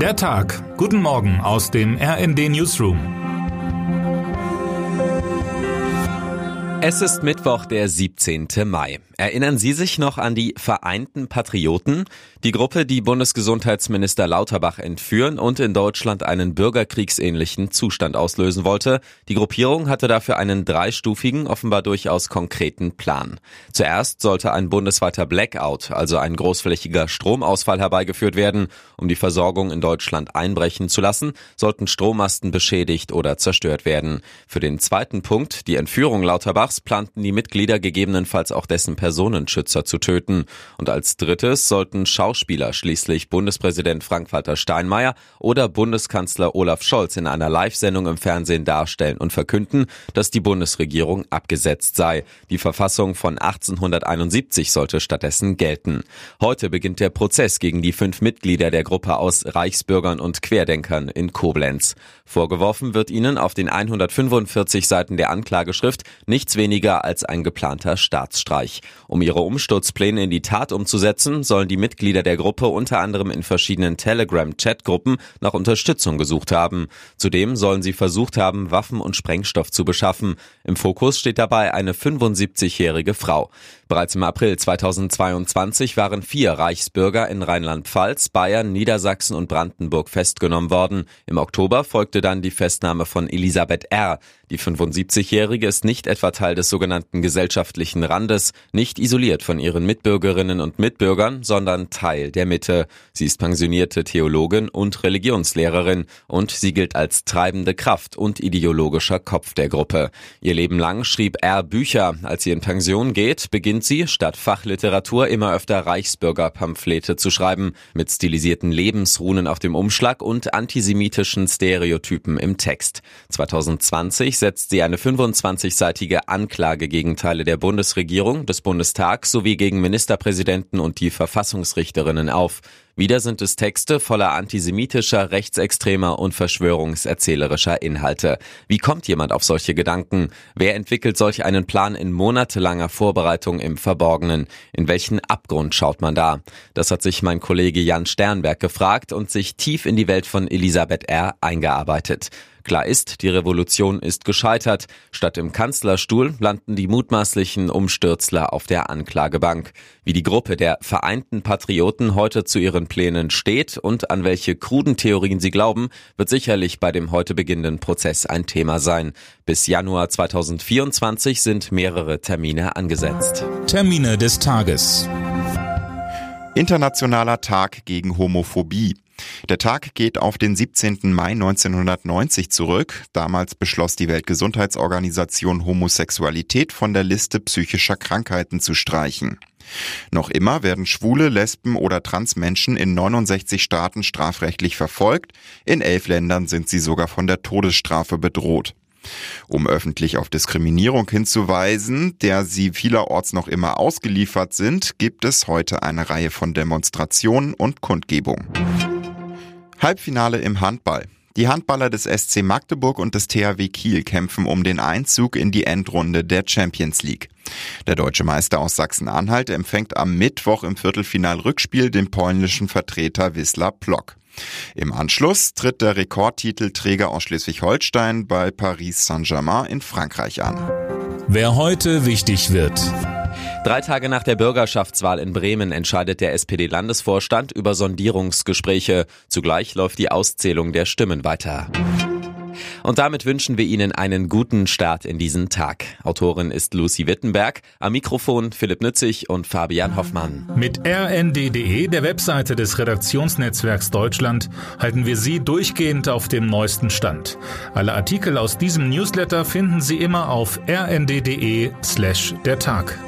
Der Tag. Guten Morgen aus dem RND Newsroom. Es ist Mittwoch, der 17. Mai. Erinnern Sie sich noch an die Vereinten Patrioten? Die Gruppe, die Bundesgesundheitsminister Lauterbach entführen und in Deutschland einen bürgerkriegsähnlichen Zustand auslösen wollte. Die Gruppierung hatte dafür einen dreistufigen, offenbar durchaus konkreten Plan. Zuerst sollte ein bundesweiter Blackout, also ein großflächiger Stromausfall herbeigeführt werden. Um die Versorgung in Deutschland einbrechen zu lassen, sollten Strommasten beschädigt oder zerstört werden. Für den zweiten Punkt, die Entführung Lauterbachs, planten die Mitglieder gegebenenfalls auch dessen Personenschützer zu töten. Und als drittes sollten Schauspieler schließlich Bundespräsident Frank-Walter Steinmeier oder Bundeskanzler Olaf Scholz in einer Live-Sendung im Fernsehen darstellen und verkünden, dass die Bundesregierung abgesetzt sei. Die Verfassung von 1871 sollte stattdessen gelten. Heute beginnt der Prozess gegen die fünf Mitglieder der Gruppe aus Reichsbürgern und Querdenkern in Koblenz. Vorgeworfen wird ihnen auf den 145 Seiten der Anklageschrift nichts weniger als ein geplanter Staatsstreich. Um ihre Umsturzpläne in die Tat umzusetzen, sollen die Mitglieder der Gruppe unter anderem in verschiedenen Telegram-Chatgruppen nach Unterstützung gesucht haben. Zudem sollen sie versucht haben, Waffen und Sprengstoff zu beschaffen. Im Fokus steht dabei eine 75-jährige Frau. Bereits im April 2022 waren vier Reichsbürger in Rheinland-Pfalz, Bayern, Niedersachsen und Brandenburg festgenommen worden. Im Oktober folgte dann die Festnahme von Elisabeth R. Die 75-Jährige ist nicht etwa Teil des sogenannten gesellschaftlichen Randes, nicht isoliert von ihren Mitbürgerinnen und Mitbürgern, sondern Teil der Mitte. Sie ist pensionierte Theologin und Religionslehrerin und sie gilt als treibende Kraft und ideologischer Kopf der Gruppe. Ihr Leben lang schrieb er Bücher. Als sie in Pension geht, beginnt sie, statt Fachliteratur immer öfter Reichsbürgerpamphlete zu schreiben, mit stilisierten Lebensrunen auf dem Umschlag und antisemitischen Stereotypen im Text. 2020 setzt sie eine 25-seitige Anklage gegen Teile der Bundesregierung, des Bundestags sowie gegen Ministerpräsidenten und die Verfassungsrichterinnen auf. Wieder sind es Texte voller antisemitischer, rechtsextremer und verschwörungserzählerischer Inhalte. Wie kommt jemand auf solche Gedanken? Wer entwickelt solch einen Plan in monatelanger Vorbereitung im Verborgenen? In welchen Abgrund schaut man da? Das hat sich mein Kollege Jan Sternberg gefragt und sich tief in die Welt von Elisabeth R. eingearbeitet. Klar ist, die Revolution ist gescheitert. Statt im Kanzlerstuhl landen die mutmaßlichen Umstürzler auf der Anklagebank. Wie die Gruppe der Vereinten Patrioten heute zu ihren Plänen steht und an welche kruden Theorien sie glauben, wird sicherlich bei dem heute beginnenden Prozess ein Thema sein. Bis Januar 2024 sind mehrere Termine angesetzt. Termine des Tages. Internationaler Tag gegen Homophobie. Der Tag geht auf den 17. Mai 1990 zurück. Damals beschloss die Weltgesundheitsorganisation Homosexualität von der Liste psychischer Krankheiten zu streichen. Noch immer werden schwule, Lesben oder Transmenschen in 69 Staaten strafrechtlich verfolgt. In elf Ländern sind sie sogar von der Todesstrafe bedroht. Um öffentlich auf Diskriminierung hinzuweisen, der sie vielerorts noch immer ausgeliefert sind, gibt es heute eine Reihe von Demonstrationen und Kundgebungen. Halbfinale im Handball. Die Handballer des SC Magdeburg und des THW Kiel kämpfen um den Einzug in die Endrunde der Champions League. Der deutsche Meister aus Sachsen-Anhalt empfängt am Mittwoch im Viertelfinal-Rückspiel den polnischen Vertreter Wisla Plock. Im Anschluss tritt der Rekordtitelträger aus Schleswig-Holstein bei Paris Saint-Germain in Frankreich an. Wer heute wichtig wird. Drei Tage nach der Bürgerschaftswahl in Bremen entscheidet der SPD-Landesvorstand über Sondierungsgespräche. Zugleich läuft die Auszählung der Stimmen weiter. Und damit wünschen wir Ihnen einen guten Start in diesen Tag. Autorin ist Lucy Wittenberg, am Mikrofon Philipp Nützig und Fabian Hoffmann. Mit rnd.de, der Webseite des Redaktionsnetzwerks Deutschland, halten wir Sie durchgehend auf dem neuesten Stand. Alle Artikel aus diesem Newsletter finden Sie immer auf rnd.de slash der Tag.